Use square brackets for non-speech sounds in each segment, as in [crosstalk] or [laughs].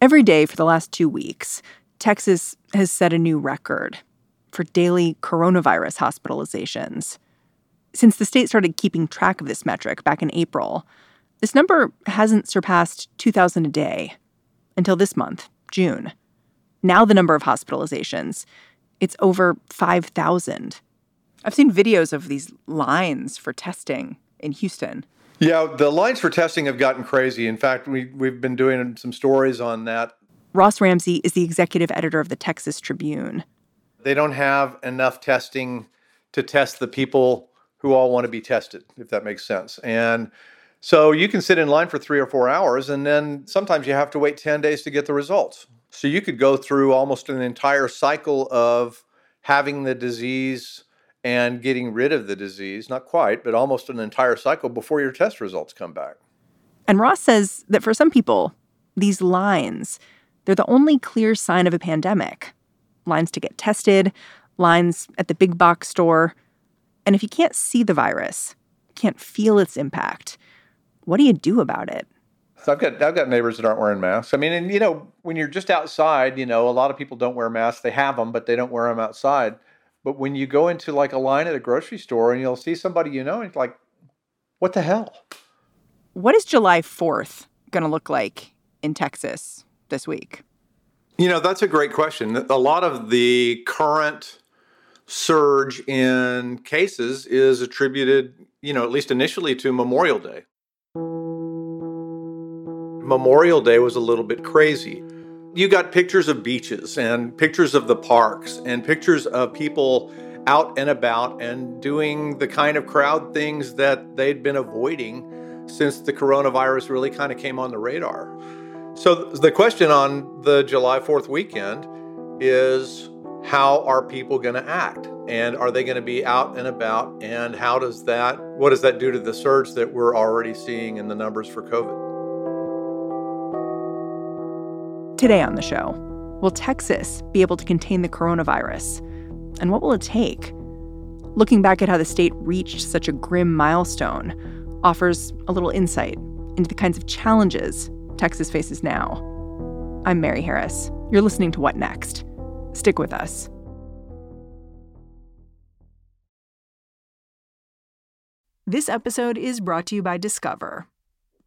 Every day for the last two weeks, Texas has set a new record for daily coronavirus hospitalizations. Since the state started keeping track of this metric back in April, this number hasn't surpassed 2,000 a day until this month, June. Now the number of hospitalizations, it's over 5,000. I've seen videos of these lines for testing in Houston. Yeah, the lines for testing have gotten crazy. In fact, we, we've been doing some stories on that. Ross Ramsey is the executive editor of the Texas Tribune. They don't have enough testing to test the people who all want to be tested, if that makes sense. And so you can sit in line for three or four hours, and then sometimes you have to wait 10 days to get the results. So you could go through almost an entire cycle of having the disease and getting rid of the disease, not quite, but almost an entire cycle before your test results come back. And Ross says that for some people, these lines, they're the only clear sign of a pandemic. Lines to get tested, lines at the big box store. And if you can't see the virus, can't feel its impact, what do you do about it? So I've got I've got neighbors that aren't wearing masks. I mean, and you know, when you're just outside, you know, a lot of people don't wear masks. They have them, but they don't wear them outside. But when you go into like a line at a grocery store and you'll see somebody you know, and it's like, what the hell? What is July 4th going to look like in Texas this week? You know, that's a great question. A lot of the current surge in cases is attributed, you know, at least initially to Memorial Day. Memorial Day was a little bit crazy you got pictures of beaches and pictures of the parks and pictures of people out and about and doing the kind of crowd things that they'd been avoiding since the coronavirus really kind of came on the radar. So the question on the July 4th weekend is how are people going to act and are they going to be out and about and how does that what does that do to the surge that we're already seeing in the numbers for COVID? Today on the show, will Texas be able to contain the coronavirus? And what will it take? Looking back at how the state reached such a grim milestone offers a little insight into the kinds of challenges Texas faces now. I'm Mary Harris. You're listening to What Next? Stick with us. This episode is brought to you by Discover.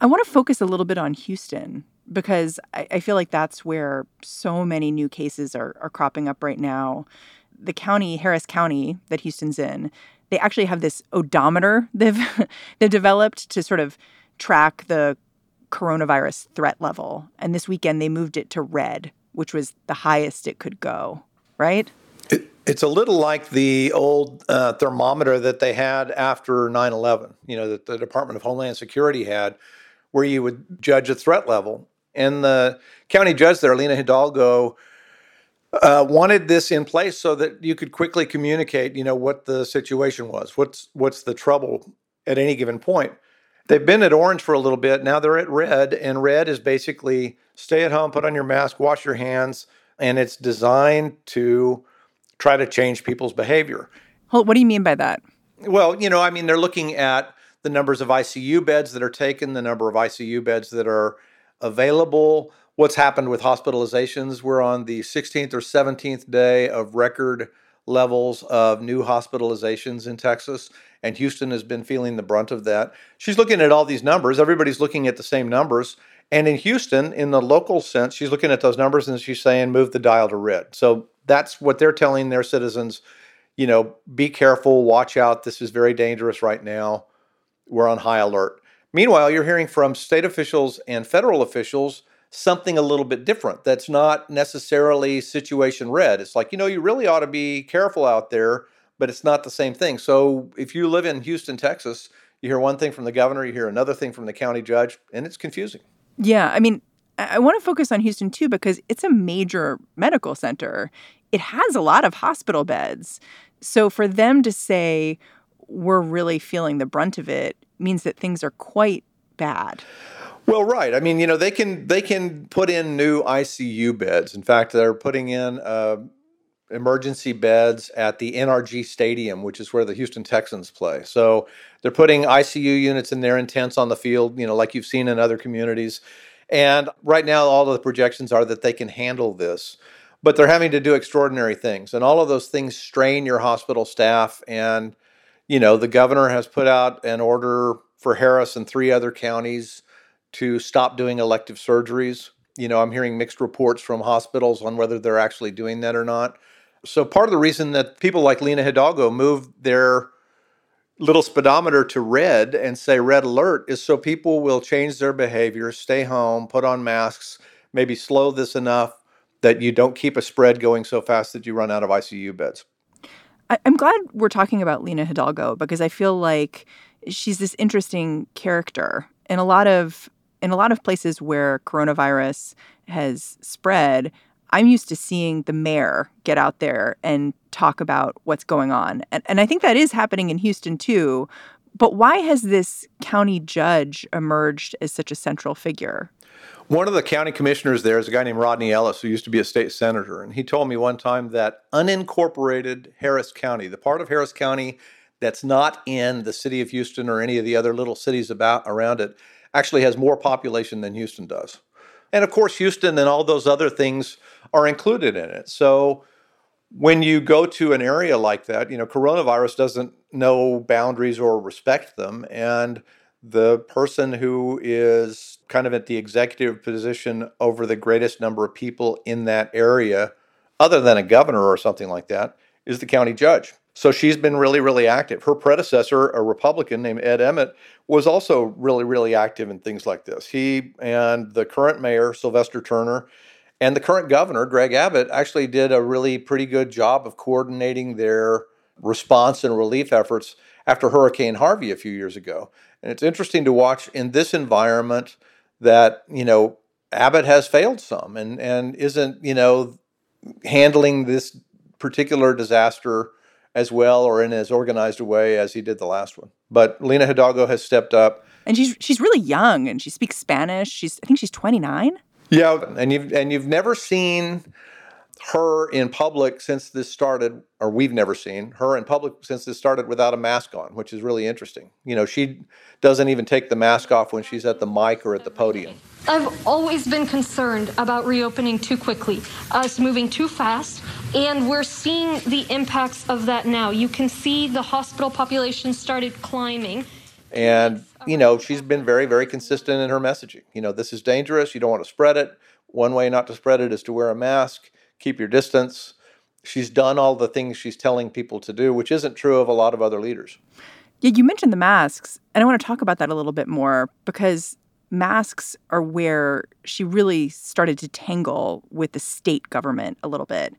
I want to focus a little bit on Houston because I, I, feel like that's where so many new cases are, are cropping up right now. The county, Harris County, that Houston's in, they actually have this odometer [laughs] they've they've developed to sort of track the coronavirus threat level. And this weekend they moved it to red, which was the highest it could go. Right? It, it's a little like the old uh, thermometer that they had after 9 11, you know, that the Department of Homeland Security had where you would judge a threat level. And the county judge there, Lina Hidalgo, uh, wanted this in place so that you could quickly communicate, you know, what the situation was, what's what's the trouble at any given point. They've been at orange for a little bit. Now they're at red, and red is basically stay at home, put on your mask, wash your hands, and it's designed to try to change people's behavior. Well, what do you mean by that? Well, you know, I mean, they're looking at the numbers of ICU beds that are taken, the number of ICU beds that are available, what's happened with hospitalizations. We're on the 16th or 17th day of record levels of new hospitalizations in Texas. and Houston has been feeling the brunt of that. She's looking at all these numbers. Everybody's looking at the same numbers. And in Houston, in the local sense, she's looking at those numbers and she's saying, move the dial to red. So that's what they're telling their citizens. You know, be careful, watch out. This is very dangerous right now. We're on high alert. Meanwhile, you're hearing from state officials and federal officials something a little bit different that's not necessarily situation red. It's like, you know, you really ought to be careful out there, but it's not the same thing. So if you live in Houston, Texas, you hear one thing from the governor, you hear another thing from the county judge, and it's confusing. Yeah. I mean, I want to focus on Houston too because it's a major medical center. It has a lot of hospital beds. So for them to say we're really feeling the brunt of it means that things are quite bad. Well, right. I mean, you know, they can they can put in new ICU beds. In fact, they're putting in uh, emergency beds at the NRG Stadium, which is where the Houston Texans play. So they're putting ICU units in there in tents on the field, you know, like you've seen in other communities. And right now, all of the projections are that they can handle this, but they're having to do extraordinary things, and all of those things strain your hospital staff. And you know, the governor has put out an order for Harris and three other counties to stop doing elective surgeries. You know, I'm hearing mixed reports from hospitals on whether they're actually doing that or not. So, part of the reason that people like Lina Hidalgo moved their little speedometer to red and say red alert is so people will change their behavior, stay home, put on masks, maybe slow this enough that you don't keep a spread going so fast that you run out of ICU beds. I'm glad we're talking about Lina Hidalgo because I feel like she's this interesting character in a lot of in a lot of places where coronavirus has spread. I'm used to seeing the mayor get out there and talk about what's going on. And, and I think that is happening in Houston too. But why has this county judge emerged as such a central figure? One of the county commissioners there is a guy named Rodney Ellis, who used to be a state senator. And he told me one time that unincorporated Harris County, the part of Harris County that's not in the city of Houston or any of the other little cities about around it, actually has more population than Houston does. And of course, Houston and all those other things are included in it. So when you go to an area like that, you know, coronavirus doesn't know boundaries or respect them. And the person who is kind of at the executive position over the greatest number of people in that area, other than a governor or something like that, is the county judge. So she's been really, really active. Her predecessor, a Republican named Ed Emmett, was also really, really active in things like this. He and the current mayor, Sylvester Turner, and the current governor, Greg Abbott, actually did a really pretty good job of coordinating their response and relief efforts after Hurricane Harvey a few years ago. And it's interesting to watch in this environment that, you know, Abbott has failed some and, and isn't, you know, handling this particular disaster as well or in as organized a way as he did the last one. But Lina Hidalgo has stepped up. And she's she's really young and she speaks Spanish. She's I think she's 29. Yeah, and you've and you've never seen her in public since this started, or we've never seen her in public since this started without a mask on, which is really interesting. You know, she doesn't even take the mask off when she's at the mic or at the podium. I've always been concerned about reopening too quickly, us moving too fast, and we're seeing the impacts of that now. You can see the hospital population started climbing. And, you know, she's been very, very consistent in her messaging. You know, this is dangerous. You don't want to spread it. One way not to spread it is to wear a mask keep your distance. She's done all the things she's telling people to do, which isn't true of a lot of other leaders. Yeah, you mentioned the masks, and I want to talk about that a little bit more because masks are where she really started to tangle with the state government a little bit.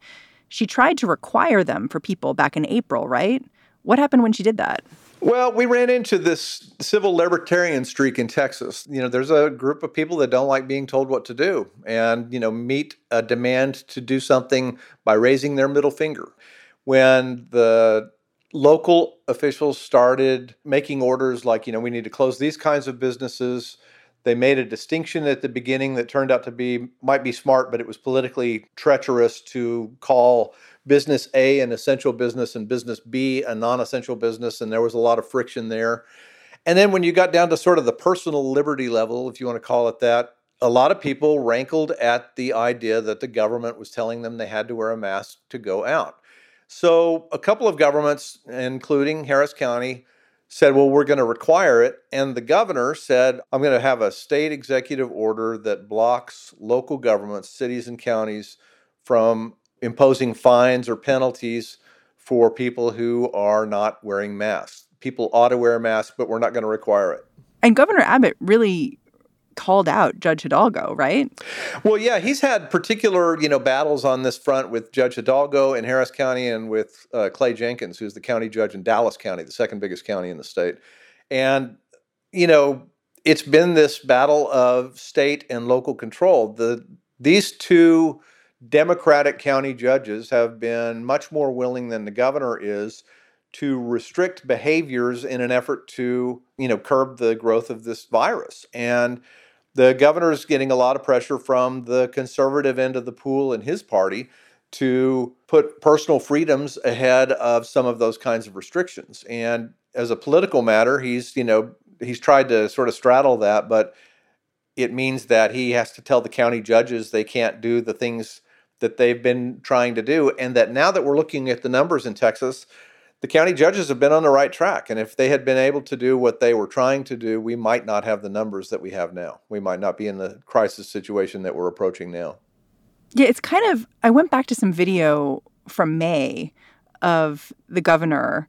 She tried to require them for people back in April, right? What happened when she did that? Well, we ran into this civil libertarian streak in Texas. You know, there's a group of people that don't like being told what to do and, you know, meet a demand to do something by raising their middle finger. When the local officials started making orders like, you know, we need to close these kinds of businesses, they made a distinction at the beginning that turned out to be might be smart, but it was politically treacherous to call business A an essential business and business B a non essential business. And there was a lot of friction there. And then when you got down to sort of the personal liberty level, if you want to call it that, a lot of people rankled at the idea that the government was telling them they had to wear a mask to go out. So a couple of governments, including Harris County, said, well, we're going to require it. And the governor said, I'm going to have a state executive order that blocks local governments, cities and counties, from imposing fines or penalties for people who are not wearing masks. People ought to wear a mask, but we're not going to require it. And Governor Abbott really called out Judge Hidalgo, right? Well, yeah, he's had particular, you know, battles on this front with Judge Hidalgo in Harris County and with uh, Clay Jenkins, who's the county judge in Dallas County, the second biggest county in the state. And, you know, it's been this battle of state and local control. The these two Democratic county judges have been much more willing than the governor is to restrict behaviors in an effort to, you know, curb the growth of this virus. And the governor is getting a lot of pressure from the conservative end of the pool in his party to put personal freedoms ahead of some of those kinds of restrictions. And as a political matter, he's, you know, he's tried to sort of straddle that, but it means that he has to tell the county judges they can't do the things that they've been trying to do and that now that we're looking at the numbers in Texas, the county judges have been on the right track. And if they had been able to do what they were trying to do, we might not have the numbers that we have now. We might not be in the crisis situation that we're approaching now. Yeah, it's kind of, I went back to some video from May of the governor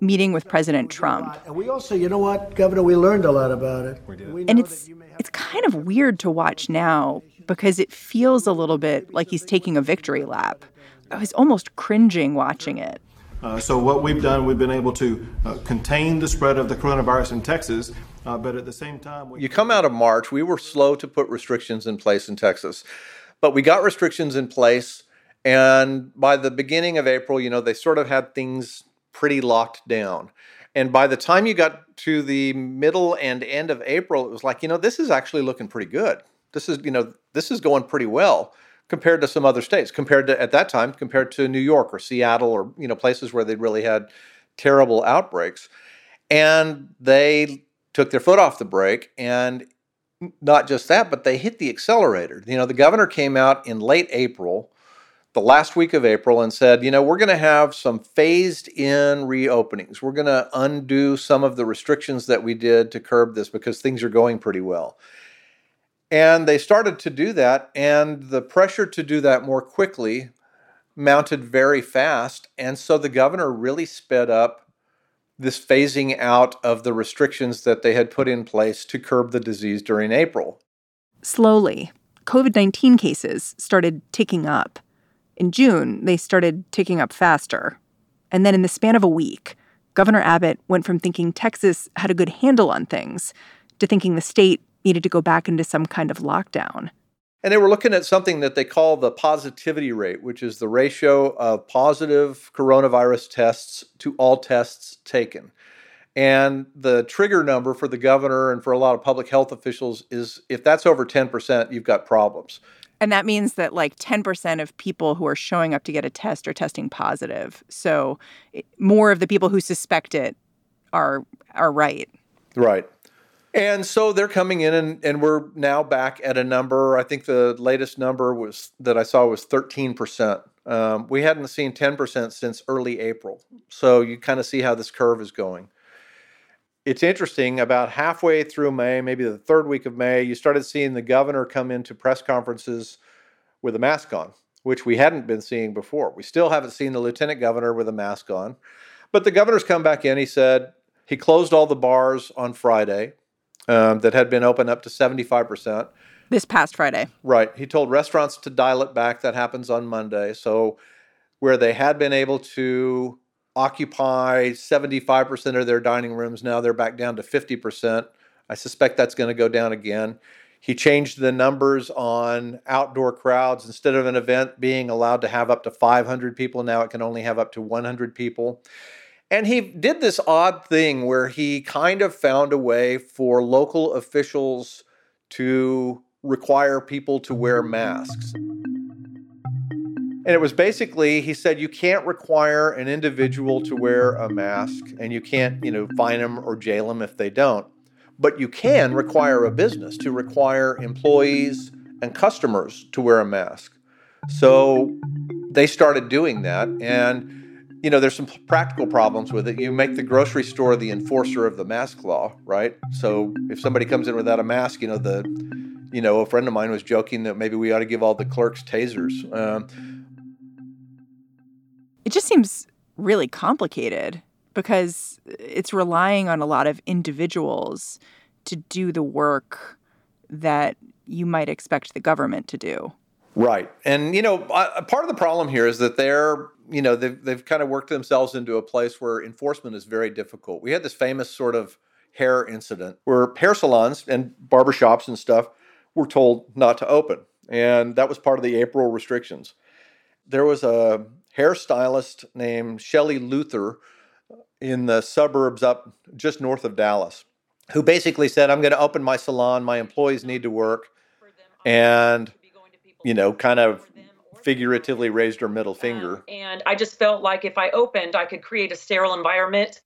meeting with President Trump. And we also, you know what, Governor, we learned a lot about it. We did, And it's it's kind of weird to watch now because it feels a little bit like he's taking a victory lap. I was almost cringing watching it. Uh, so what we've done, we've been able to uh, contain the spread of the coronavirus in Texas, uh, but at the same time, you come out of March. We were slow to put restrictions in place in Texas, but we got restrictions in place, and by the beginning of April, you know, they sort of had things pretty locked down. And by the time you got to the middle and end of April, it was like, you know, this is actually looking pretty good. This is, you know, this is going pretty well compared to some other states, compared to at that time, compared to New York or Seattle or you know places where they really had terrible outbreaks, and they took their foot off the brake and not just that, but they hit the accelerator. You know, the governor came out in late April, the last week of April, and said, you know, we're going to have some phased in reopenings. We're going to undo some of the restrictions that we did to curb this because things are going pretty well. And they started to do that, and the pressure to do that more quickly mounted very fast. And so the governor really sped up this phasing out of the restrictions that they had put in place to curb the disease during April. Slowly, COVID 19 cases started ticking up. In June, they started ticking up faster. And then in the span of a week, Governor Abbott went from thinking Texas had a good handle on things to thinking the state needed to go back into some kind of lockdown. And they were looking at something that they call the positivity rate, which is the ratio of positive coronavirus tests to all tests taken. And the trigger number for the governor and for a lot of public health officials is if that's over 10%, you've got problems. And that means that like 10% of people who are showing up to get a test are testing positive. So more of the people who suspect it are are right. Right. And so they're coming in, and, and we're now back at a number. I think the latest number was that I saw was 13%. Um, we hadn't seen 10% since early April. So you kind of see how this curve is going. It's interesting, about halfway through May, maybe the third week of May, you started seeing the governor come into press conferences with a mask on, which we hadn't been seeing before. We still haven't seen the lieutenant governor with a mask on. But the governor's come back in. He said he closed all the bars on Friday um, that had been open up to 75%. This past Friday. Right. He told restaurants to dial it back. That happens on Monday. So, where they had been able to occupy 75% of their dining rooms, now they're back down to 50%. I suspect that's going to go down again. He changed the numbers on outdoor crowds. Instead of an event being allowed to have up to 500 people, now it can only have up to 100 people. And he did this odd thing where he kind of found a way for local officials to require people to wear masks. And it was basically, he said, you can't require an individual to wear a mask and you can't, you know, fine them or jail them if they don't. But you can require a business to require employees and customers to wear a mask. So they started doing that. And you know, there's some practical problems with it. You make the grocery store the enforcer of the mask law, right? So if somebody comes in without a mask, you know, the, you know, a friend of mine was joking that maybe we ought to give all the clerks tasers. Um, it just seems really complicated because it's relying on a lot of individuals to do the work that you might expect the government to do. Right. And, you know, part of the problem here is that they're you know they've they've kind of worked themselves into a place where enforcement is very difficult. We had this famous sort of hair incident where hair salons and barbershops and stuff were told not to open, and that was part of the April restrictions. There was a hairstylist named Shelley Luther in the suburbs up just north of Dallas who basically said, "I'm going to open my salon. My employees need to work," and you know, kind of figuratively raised her middle finger. Um, and I just felt like if I opened, I could create a sterile environment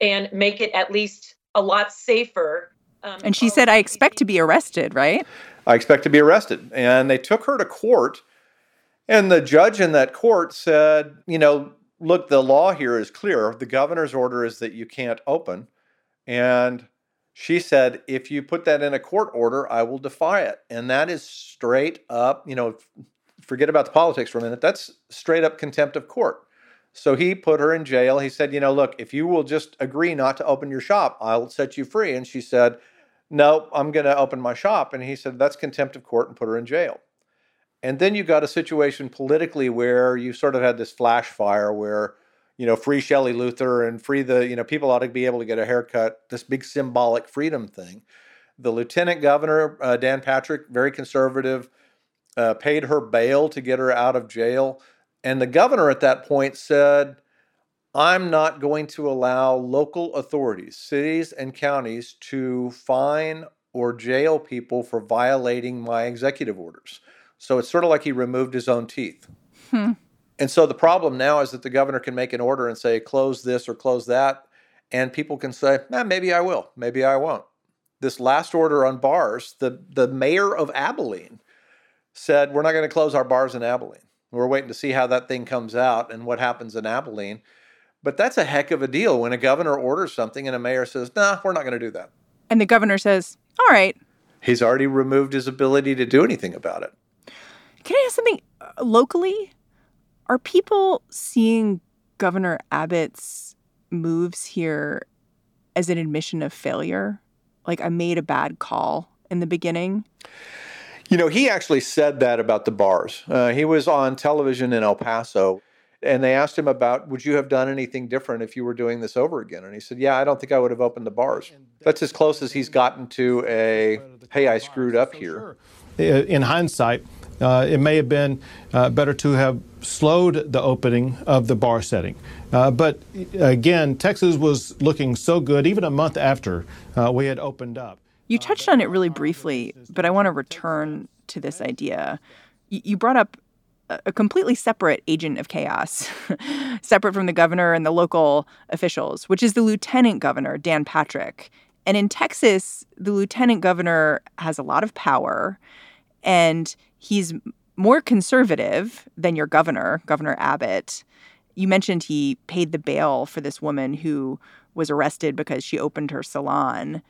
and make it at least a lot safer. Um, and she said, I expect to be arrested, right? I expect to be arrested. And they took her to court. And the judge in that court said, you know, look, the law here is clear. The governor's order is that you can't open. And she said, if you put that in a court order, I will defy it. And that is straight up, you know, forget about the politics for a minute. That's straight up contempt of court. So he put her in jail. He said, You know, look, if you will just agree not to open your shop, I'll set you free. And she said, No, I'm going to open my shop. And he said, That's contempt of court and put her in jail. And then you got a situation politically where you sort of had this flash fire where, you know, free Shelley Luther and free the, you know, people ought to be able to get a haircut, this big symbolic freedom thing. The lieutenant governor, uh, Dan Patrick, very conservative, uh, paid her bail to get her out of jail. And the governor at that point said, I'm not going to allow local authorities, cities and counties, to fine or jail people for violating my executive orders. So it's sort of like he removed his own teeth. Hmm. And so the problem now is that the governor can make an order and say, close this or close that. And people can say, eh, maybe I will, maybe I won't. This last order on bars, the, the mayor of Abilene said, We're not going to close our bars in Abilene. We're waiting to see how that thing comes out and what happens in Abilene. But that's a heck of a deal when a governor orders something and a mayor says, Nah, we're not going to do that. And the governor says, All right. He's already removed his ability to do anything about it. Can I ask something uh, locally? Are people seeing Governor Abbott's moves here as an admission of failure? Like, I made a bad call in the beginning? You know, he actually said that about the bars. Uh, he was on television in El Paso and they asked him about would you have done anything different if you were doing this over again and he said yeah i don't think i would have opened the bars that's as close as he's gotten to a hey i screwed up here in hindsight uh, it may have been uh, better to have slowed the opening of the bar setting. Uh, but again, Texas was looking so good even a month after uh, we had opened up. You touched on it really briefly, but I want to return to this idea. You brought up a completely separate agent of chaos, [laughs] separate from the governor and the local officials, which is the lieutenant governor, Dan Patrick. And in Texas, the lieutenant governor has a lot of power and he's more conservative than your governor, Governor Abbott. You mentioned he paid the bail for this woman who was arrested because she opened her salon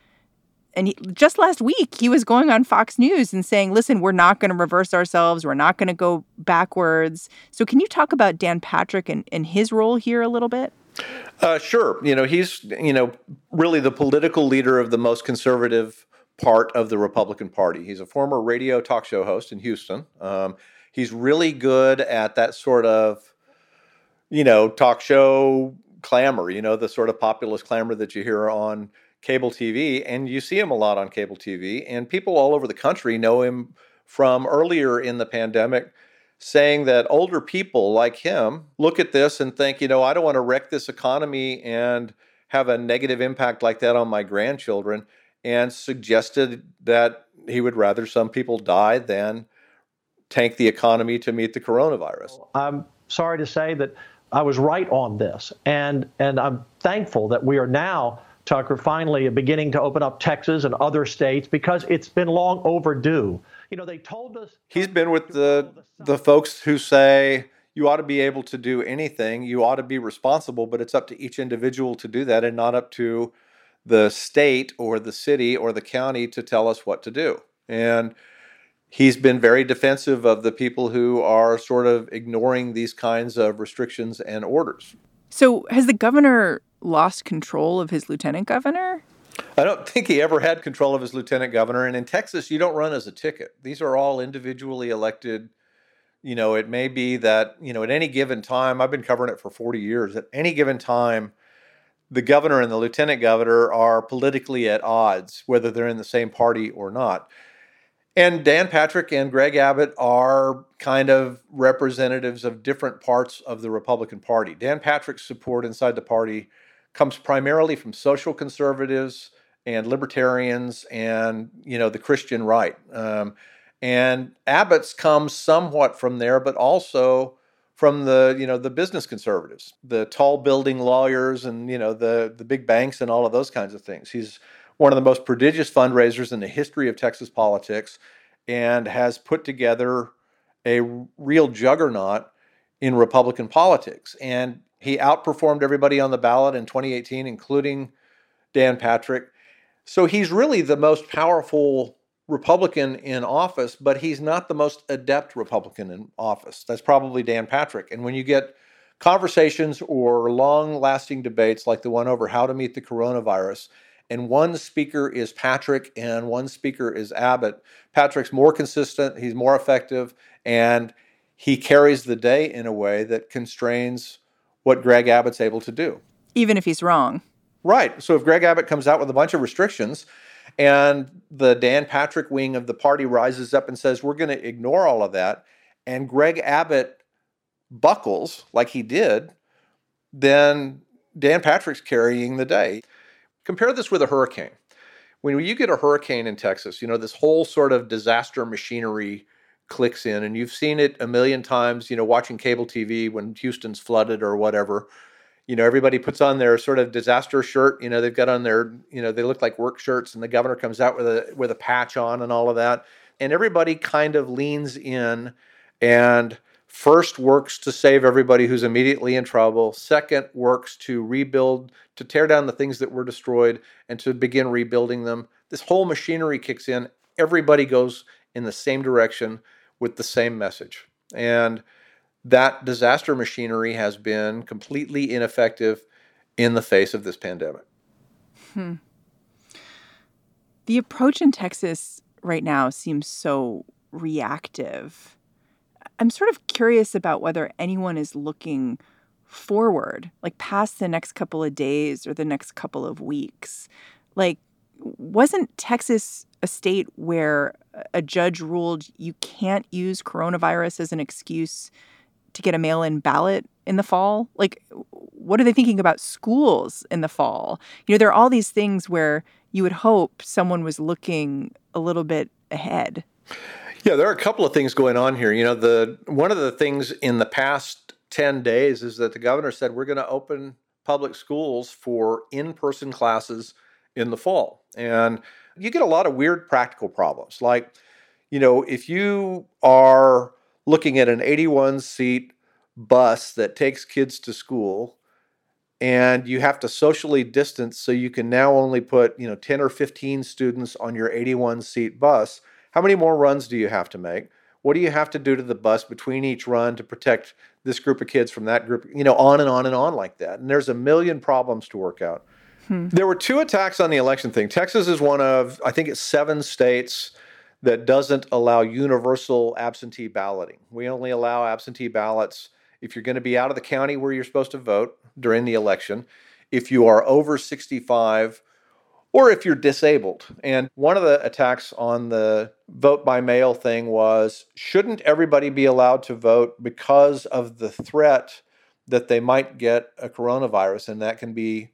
and he, just last week he was going on Fox News and saying, "Listen, we're not going to reverse ourselves. We're not going to go backwards." So, can you talk about Dan Patrick and, and his role here a little bit? Uh, sure. You know, he's you know really the political leader of the most conservative part of the Republican Party. He's a former radio talk show host in Houston. Um, he's really good at that sort of you know talk show clamor. You know, the sort of populist clamor that you hear on cable TV, and you see him a lot on cable TV. And people all over the country know him from earlier in the pandemic saying that older people like him look at this and think, you know, I don't want to wreck this economy and have a negative impact like that on my grandchildren, and suggested that he would rather some people die than tank the economy to meet the coronavirus. I'm sorry to say that I was right on this, and and I'm thankful that we are now Tucker, finally beginning to open up Texas and other states because it's been long overdue. You know, they told us he's been with the the folks who say you ought to be able to do anything. You ought to be responsible, but it's up to each individual to do that and not up to the state or the city or the county to tell us what to do. And he's been very defensive of the people who are sort of ignoring these kinds of restrictions and orders. So, has the governor lost control of his lieutenant governor? I don't [laughs] think he ever had control of his lieutenant governor. And in Texas, you don't run as a ticket. These are all individually elected. You know, it may be that, you know, at any given time, I've been covering it for 40 years, at any given time, the governor and the lieutenant governor are politically at odds, whether they're in the same party or not. And Dan Patrick and Greg Abbott are kind of representatives of different parts of the Republican Party. Dan Patrick's support inside the party comes primarily from social conservatives and libertarians and you know the Christian right. Um, and Abbott's comes somewhat from there, but also from the you know the business conservatives, the tall building lawyers, and you know the the big banks and all of those kinds of things. He's one of the most prodigious fundraisers in the history of Texas politics and has put together a real juggernaut in Republican politics. And he outperformed everybody on the ballot in 2018, including Dan Patrick. So he's really the most powerful Republican in office, but he's not the most adept Republican in office. That's probably Dan Patrick. And when you get conversations or long lasting debates like the one over how to meet the coronavirus, and one speaker is Patrick and one speaker is Abbott. Patrick's more consistent, he's more effective, and he carries the day in a way that constrains what Greg Abbott's able to do. Even if he's wrong. Right. So if Greg Abbott comes out with a bunch of restrictions and the Dan Patrick wing of the party rises up and says, we're going to ignore all of that, and Greg Abbott buckles like he did, then Dan Patrick's carrying the day. Compare this with a hurricane. When you get a hurricane in Texas, you know, this whole sort of disaster machinery clicks in, and you've seen it a million times, you know, watching cable TV when Houston's flooded or whatever. You know, everybody puts on their sort of disaster shirt. You know, they've got on their, you know, they look like work shirts, and the governor comes out with a with a patch on and all of that. And everybody kind of leans in and First, works to save everybody who's immediately in trouble. Second, works to rebuild, to tear down the things that were destroyed and to begin rebuilding them. This whole machinery kicks in. Everybody goes in the same direction with the same message. And that disaster machinery has been completely ineffective in the face of this pandemic. Hmm. The approach in Texas right now seems so reactive. I'm sort of curious about whether anyone is looking forward, like past the next couple of days or the next couple of weeks. Like, wasn't Texas a state where a judge ruled you can't use coronavirus as an excuse to get a mail in ballot in the fall? Like, what are they thinking about schools in the fall? You know, there are all these things where you would hope someone was looking a little bit ahead. Yeah, there are a couple of things going on here. You know, the one of the things in the past 10 days is that the governor said we're going to open public schools for in-person classes in the fall. And you get a lot of weird practical problems. Like, you know, if you are looking at an 81 seat bus that takes kids to school and you have to socially distance so you can now only put, you know, 10 or 15 students on your 81 seat bus how many more runs do you have to make? What do you have to do to the bus between each run to protect this group of kids from that group? You know, on and on and on like that. And there's a million problems to work out. Hmm. There were two attacks on the election thing. Texas is one of, I think it's seven states that doesn't allow universal absentee balloting. We only allow absentee ballots if you're going to be out of the county where you're supposed to vote during the election, if you are over 65 or if you're disabled. And one of the attacks on the vote by mail thing was shouldn't everybody be allowed to vote because of the threat that they might get a coronavirus and that can be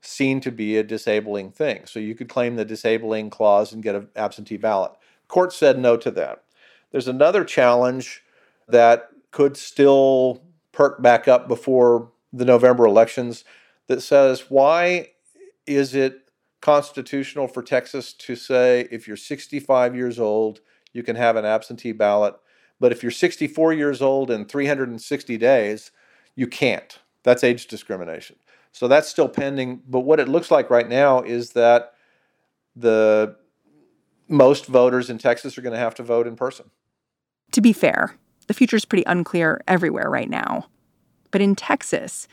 seen to be a disabling thing. So you could claim the disabling clause and get an absentee ballot. Court said no to that. There's another challenge that could still perk back up before the November elections that says why is it constitutional for Texas to say if you're 65 years old, you can have an absentee ballot, But if you're 64 years old and 360 days, you can't. That's age discrimination. So that's still pending. But what it looks like right now is that the most voters in Texas are going to have to vote in person. To be fair, the future is pretty unclear everywhere right now. But in Texas,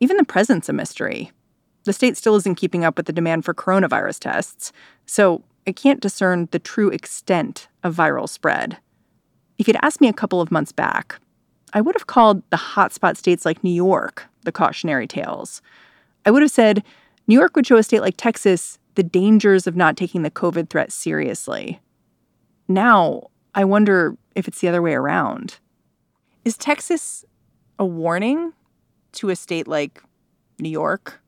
even the present's a mystery. The state still isn't keeping up with the demand for coronavirus tests, so it can't discern the true extent of viral spread. If you'd asked me a couple of months back, I would have called the hotspot states like New York the cautionary tales. I would have said New York would show a state like Texas the dangers of not taking the COVID threat seriously. Now, I wonder if it's the other way around. Is Texas a warning to a state like New York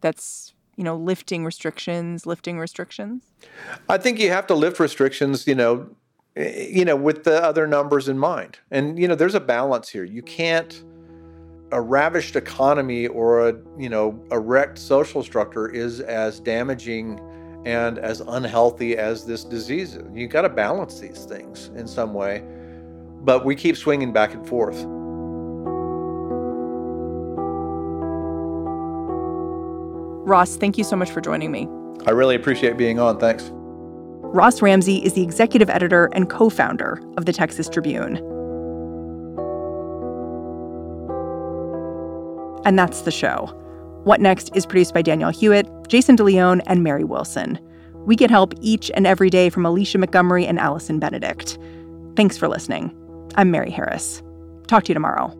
that's, you know, lifting restrictions, lifting restrictions? I think you have to lift restrictions, you know, eh, you know, with the other numbers in mind. And you know, there's a balance here. You can't a ravished economy or a you know a wrecked social structure is as damaging and as unhealthy as this disease is. You got to balance these things in some way, but we keep swinging back and forth. Ross, thank you so much for joining me. I really appreciate being on. Thanks. Ross Ramsey is the executive editor and co founder of the Texas Tribune. And that's the show. What Next is produced by Danielle Hewitt, Jason DeLeon, and Mary Wilson. We get help each and every day from Alicia Montgomery and Allison Benedikt. Thanks for listening. I'm Mary Harris. Talk to you tomorrow.